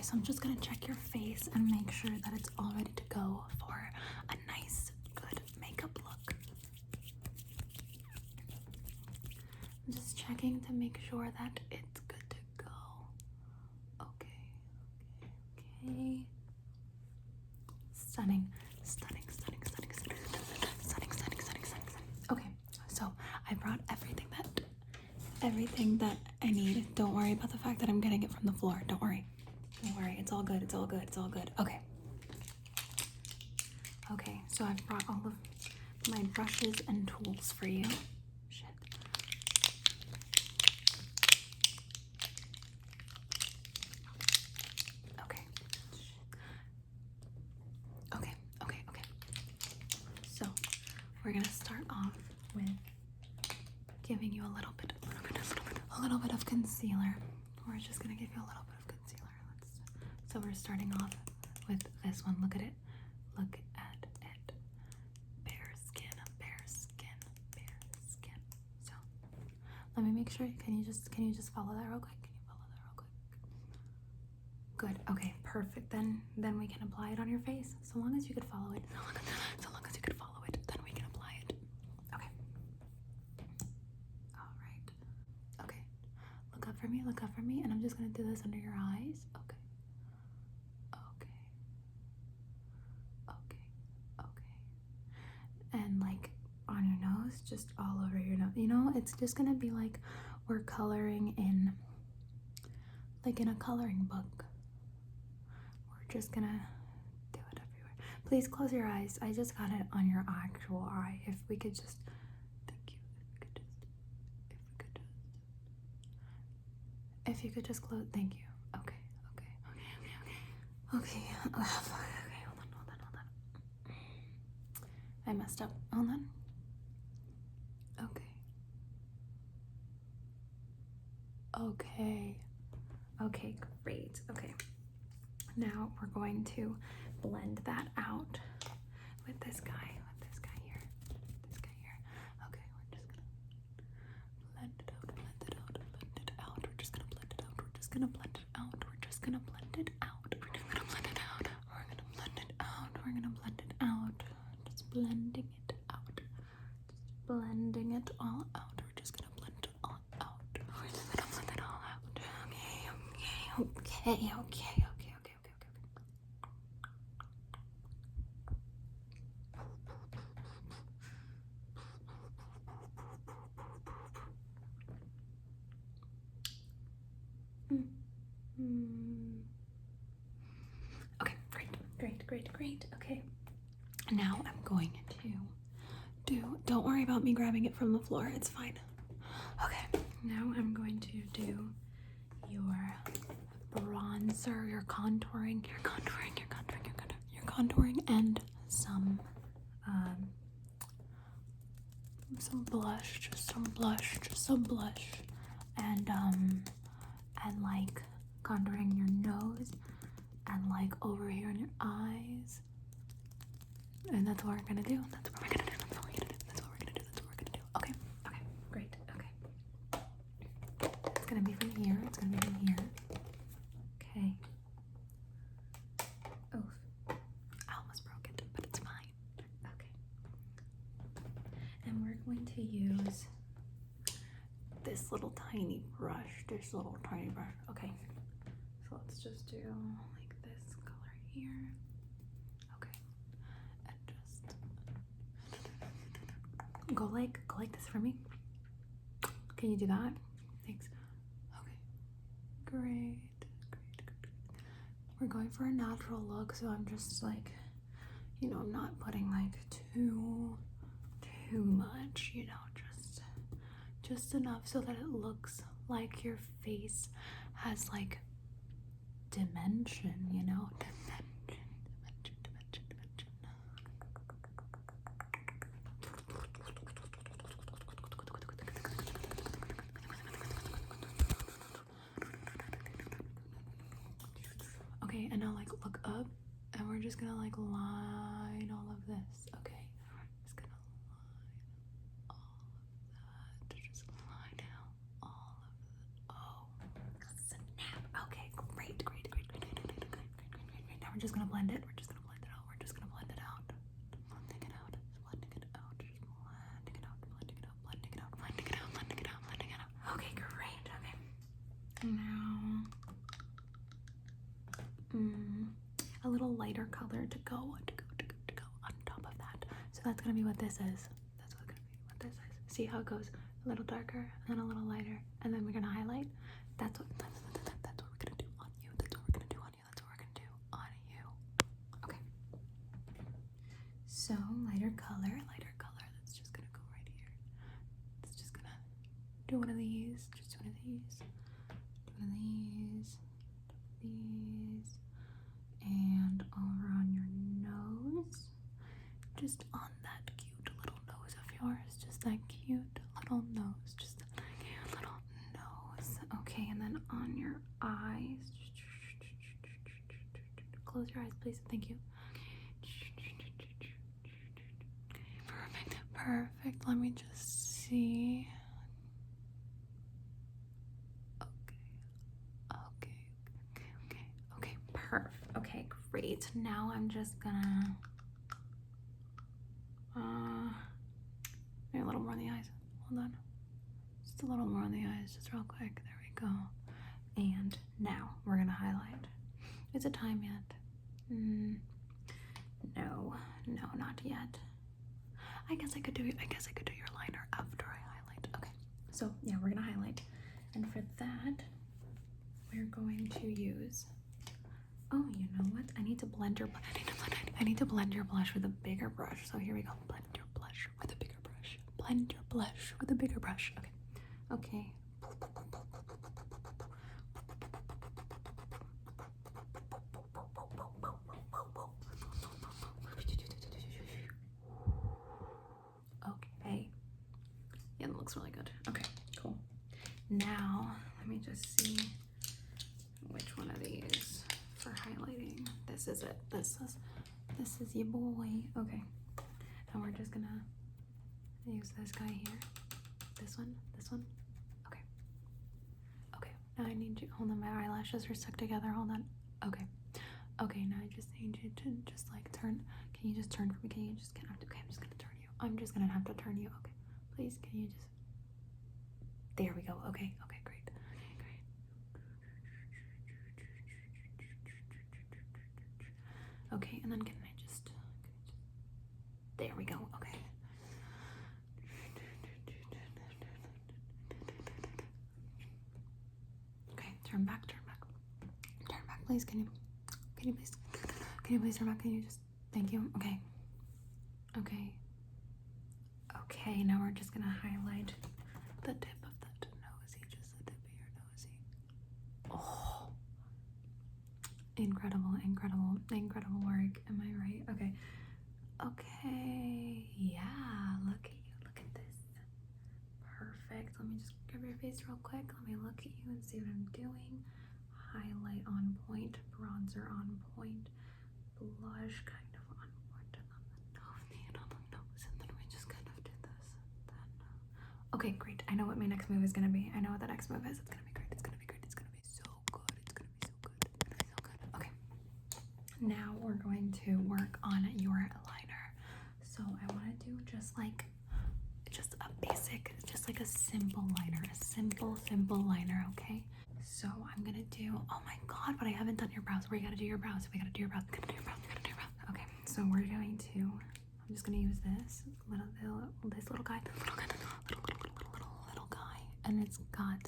Okay, so I'm just gonna check your face and make sure that it's all ready to go for a nice, good makeup look. I'm just checking to make sure that it's good to go. Okay, okay, okay. Stunning, stunning, stunning, stunning, stunning, stunning, stunning, stunning, stunning, stunning. Okay, so I brought everything that everything that I need. Don't worry about the fact that I'm getting it from the floor. Don't worry. Don't worry. It's all good. It's all good. It's all good. Okay. Okay, so I've brought all of my brushes and tools for you. Shit. Okay. Okay, okay, okay. So we're gonna start off with giving you a little bit, a little bit, a little bit, a little bit of concealer. We're just gonna give you a little bit so we're starting off with this one. Look at it. Look at it. Bare skin, bare skin, bare skin. So let me make sure. Can you just can you just follow that real quick? Can you follow that real quick? Good. Okay. Perfect. Then then we can apply it on your face. So long as you could follow it. So long as, so long as you could follow it, then we can apply it. Okay. All right. Okay. Look up for me. Look up for me. And I'm just gonna do this under your eyes. Okay. Okay. Okay. Okay. And like on your nose, just all over your nose. You know, it's just gonna be like we're coloring in like in a coloring book. We're just gonna do it everywhere. Please close your eyes. I just got it on your actual eye. If we could just thank you. If we could just if we could just if you could just close thank you. Okay, okay, okay, okay, okay. Okay. Okay, hold on, hold on, hold on. I messed up. Hold on. Okay. Okay. Okay, great. Okay. Now we're going to blend that out with this guy, with this guy here, this guy here. Okay, we're just gonna blend it out, blend it out, blend it out. We're just gonna blend it out. We're just gonna blend it out. We're just gonna blend it out. We're just gonna blend it out. We're gonna blend it out. We're gonna blend it out. Just blending it out. Just blending it all out. We're just gonna blend it all out. We're just gonna blend it all out. Okay, okay, okay, okay, okay, okay, okay, okay, okay. Mm. Okay, great, great, great. Okay, now I'm going to do. Don't worry about me grabbing it from the floor, it's fine. Okay, now I'm going to do your bronzer, your contouring, your contouring, your contouring, your contouring, your contouring, and some um, some blush, just some blush, just some blush, and um, and like contouring your nose, and like over here on your eyes, and that's what we're gonna do. That's what we're gonna do. That's what we're gonna do. That's what we're gonna do. That's what we're gonna do. Okay. Okay. Great. Okay. It's gonna be from here. It's gonna be from here. Okay. Oh, I almost broke it, but it's fine. Okay. And we're going to use this little tiny brush. This little tiny brush. Okay. So let's just do here. Okay. And just go like go like this for me. Can you do that? Thanks. Okay. Great. Great. We're going for a natural look, so I'm just like, you know, I'm not putting like too, too much, you know, just, just enough so that it looks like your face has like dimension, you know, Okay, and now like look up, and we're just gonna like line all of this. Okay, just gonna line all of that. Just line out all of that. Oh, snap. Okay, great, great, great, great, great, great. We're just gonna blend it. We're just gonna blend it out. We're just gonna blend it out. Blending it out. Blending it out. Just blending it out. Blending it out. Blending it out. Blending it out. Blending it out. Blending it out. Okay, great. Okay. Now, mm, a little lighter color to go to go to go to go on top of that. So that's gonna be what this is. That's what's gonna be what this is. See how it goes a little darker and then a little lighter, and then we're gonna highlight. That's what that's, what we're gonna do on you. That's what we're gonna do on you. That's what we're gonna do on you. Okay. So lighter color, lighter color. That's just gonna go right here. It's just gonna do one of these. Just one of these. One of these. These. And over on your nose. Just on that cute little nose of yours. Just that cute little nose. Just that cute little nose. Okay, and then on your eyes. Close your eyes, please. Thank you. Perfect. Perfect. Let me just see. Okay. Okay. Okay. Okay. Okay. Perfect. Okay. Great. Now I'm just gonna. Uh, maybe a little more on the eyes. Hold on. Just a little more on the eyes, just real quick. There we go. And now we're gonna highlight. Is it time yet? Mm, no, no, not yet. I guess I could do. I guess I could do your liner after I highlight. Okay. So yeah, we're gonna highlight, and for that, we're going to use. Oh, you know what? I need to blend your. I to blend. I need to blend your blush with a bigger brush. So here we go. Blend your blush with a bigger brush. Blend your blush with a bigger brush. Okay. Okay. Okay. Yeah, that looks really good. Okay, cool. Now, let me just see which one of these highlighting. This is it. This is this is your boy. Okay. And we're just gonna use this guy here. This one. This one. Okay. Okay. Now I need you. Hold on. My eyelashes are stuck together. Hold on. Okay. Okay. Now I just need you to just like turn. Can you just turn for me? Can you just? Can I, okay. I'm just gonna turn you. I'm just gonna have to turn you. Okay. Please. Can you just? There we go. Okay. Okay. Great. Okay, and then can I just, there we go. Okay. Okay, turn back, turn back. Turn back, please. Can you can you please can you please turn back? Can you just thank you? Okay. Okay. Okay, now we're just gonna highlight the tip of that nosy, just the tip of your nosy. Oh incredible, incredible, incredible work. Am I right? Okay. Okay. Yeah, look at you. Look at this. Perfect. Let me just grab your face real quick. Let me look at you and see what I'm doing. Highlight on point, bronzer on point, blush kind of on point, on the nose, and on the nose, and then we just kind of this. Uh, okay, great. I know what my next move is gonna be. I know what the next move is. It's gonna be great. It's gonna be great. It's gonna be so good. It's gonna be so good. It's gonna be so good. Okay. Now we're going to work on your liner. So I want to do just like just a basic, just like a simple liner, a simple, simple liner, okay? So I'm gonna do oh my god, but I haven't done your brows. We gotta do your brows. We gotta do your brows. We gotta do your brows. We gotta do your brows. Okay, so we're going to I'm just gonna use this little, little this little guy, little guy, little little little little little, little guy, and it's got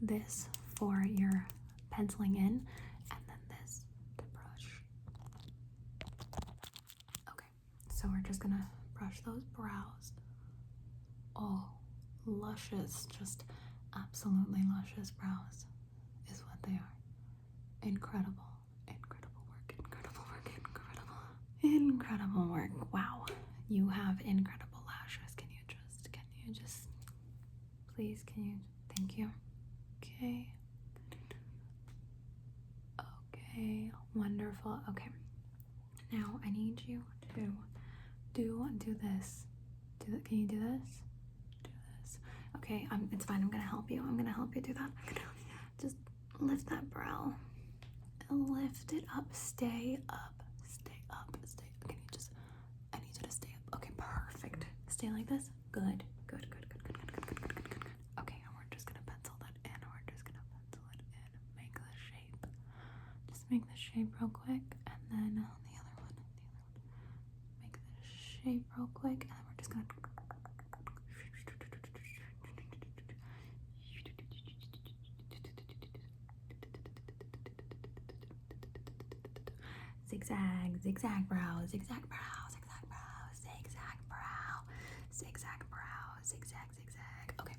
this for your penciling in, and then this to brush. Okay, so we're just gonna brush those brows. Oh, luscious, just absolutely luscious brows is what they are. Incredible, incredible work, incredible work, incredible, incredible work. Wow, you have incredible lashes. Can you just, can you just, please, can you, thank you. Okay. Okay, wonderful. Okay. Now I need you to do do this. Do that. Can you do this? Do this. Okay. I'm. It's fine. I'm gonna help you. I'm gonna help you do that. I'm gonna just lift that brow lift it up. Stay up. Stay up. Stay. Up. Can you just? I need you to stay up. Okay, perfect. Stay like this. Good. Good. Good. Good. Good. Good. Good. Good. Good. Good. Good. Okay, and we're just gonna pencil that in. We're just gonna pencil it in. Make the shape. Just make the shape real quick, and then um, uh, the other one. The other one. Make the shape real quick, and then we're just gonna. Zigzag, zigzag brow, zigzag brow, zigzag brow, zigzag brow, zigzag brow, zigzag, zigzag. Okay,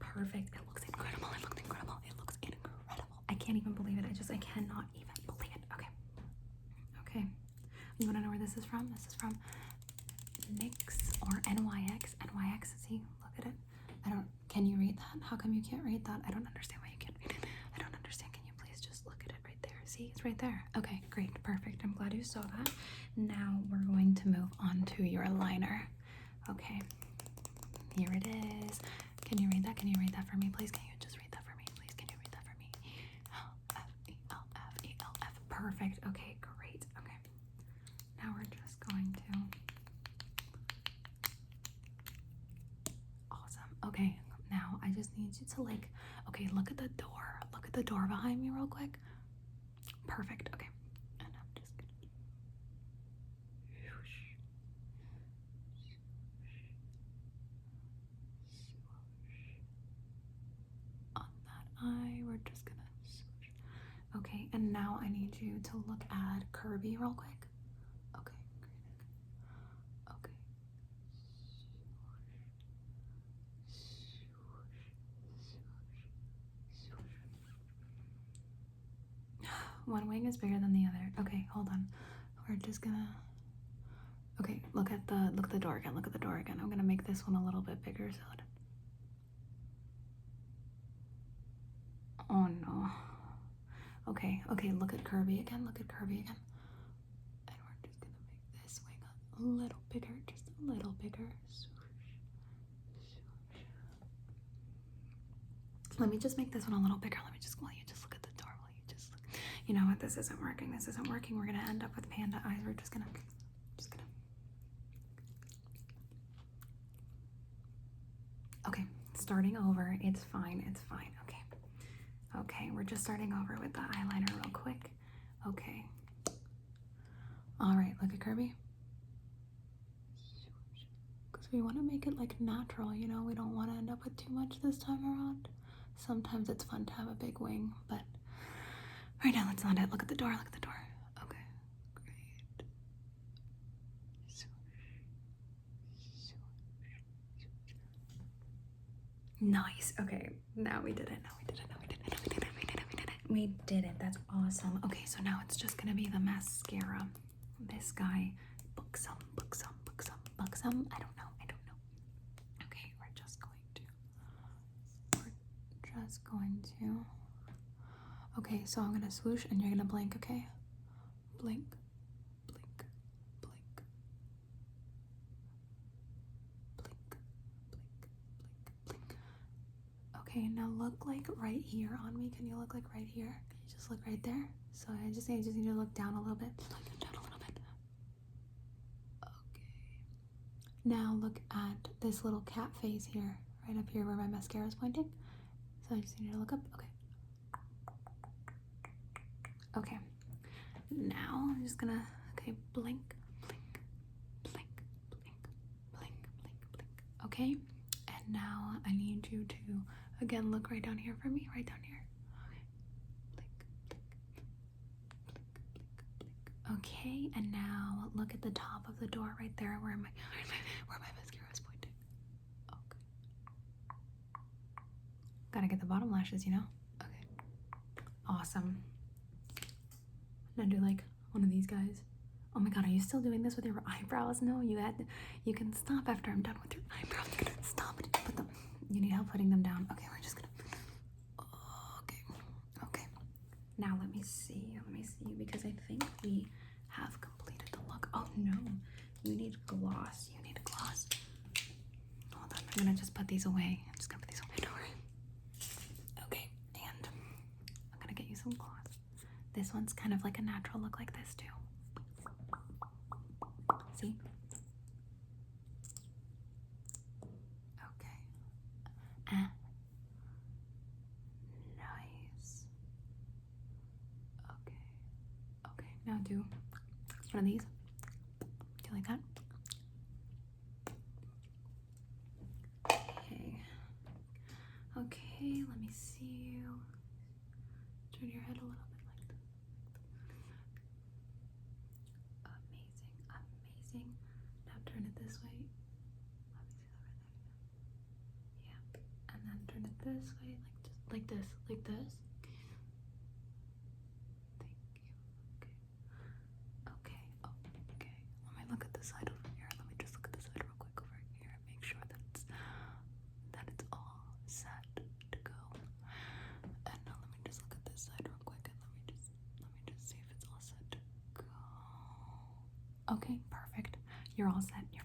perfect. It looks incredible. It looks incredible. It looks incredible. I can't even believe it. I just, I cannot even believe it. Okay. Okay. You want to know where this is from? This is from NYX or NYX. NYX. See, look at it. I don't. Can you read that? How come you can't read that? I don't understand why you can't read it. I don't understand. Can you please just look at it right there? See, it's right there. Okay, great, perfect. I'm glad you saw that. Now we're going to move on to your liner. Okay, here it is. Can you read that? Can you read that for me, please? Can you just read that for me, please? Can you read that for me? F E L F E L F. Perfect. Okay, great. Okay. Now we're just going to. Awesome. Okay, now I just need you to like. Okay, look at the door. Look at the door behind me, real quick. Perfect. Okay. And I'm just gonna. On that eye, we're just gonna. Okay, and now I need you to look at Kirby real quick. Okay, great. Okay. One wing is bigger than the other. Okay, hold on. We're just gonna. Okay, look at the look at the door again. Look at the door again. I'm gonna make this one a little bit bigger so it. Oh no. Okay, okay. Look at Kirby again. Look at Kirby again. And we're just gonna make this wing a little bigger, just a little bigger. Let me just make this one a little bigger. Let me just, while you just look at the door, while you just look. You know what? This isn't working. This isn't working. We're gonna end up with panda eyes. We're just gonna, just gonna. Okay, starting over. It's fine. It's fine. Okay. Okay, we're just starting over with the eyeliner real quick. Okay. All right, look at Kirby. Because we want to make it like natural, you know? We don't want to end up with too much this time around. Sometimes it's fun to have a big wing, but right now that's not it. Look at the door, look at the door. Okay, great. So nice. Okay, now we did it. Now we did it. Now we did it. Now we did it. We did it. We did it. We did it. That's awesome. Okay, so now it's just gonna be the mascara. This guy, buxom, buxom, buxom, buxom. I don't know. I don't know. Okay, we're just going to. We're just going to. Okay, so I'm gonna swoosh and you're gonna blink. Okay, blink, blink, blink, blink, blink, blink, blink. Okay, now look like right here on me. Can you look like right here? Can you just look right there? So I just I just need to look down a little bit. Look down a little bit. Okay. Now look at this little cat face here, right up here where my mascara is pointing. So I just need to look up. Okay. Okay. Now I'm just gonna okay blink, blink, blink, blink, blink, blink, blink. Okay. And now I need you to again look right down here for me, right down here. Okay. Blink, blink, blink, blink, blink. Okay, and now look at the top of the door right there where my where my mascara is pointing. Okay. Gotta get the bottom lashes, you know? Okay. Awesome. Now do like one of these guys. Oh my god, are you still doing this with your eyebrows? No, you had you can stop after I'm done with your eyebrows. Stop it. Put them you need help putting them down. Okay, we're just gonna Okay. Okay. Now let me see. Let me see because I think we have completed the look. Oh no. You need gloss. You need gloss. Hold on. I'm gonna just put these away. I'm just gonna put these away. Don't worry. Okay, and I'm gonna get you some gloss. This one's kind of like a natural look like this too. See? Okay. Ah. Nice. Okay. Okay, now do one of these. Do you like that? Okay. Okay, let me see you. Turn your head a little bit like that. Amazing, amazing. Now turn it this way. Let me see that right there. Yeah. And then turn it this way, like just like this, like this. Thank you. Okay. Okay. Oh, okay. Let me look at the side over here. Let me just look at the side real quick over here and make sure that it's that it's all set to go. And now let me just look at this side real quick and let me just let me just see if it's all set to go. Okay, perfect. You're all set. You're.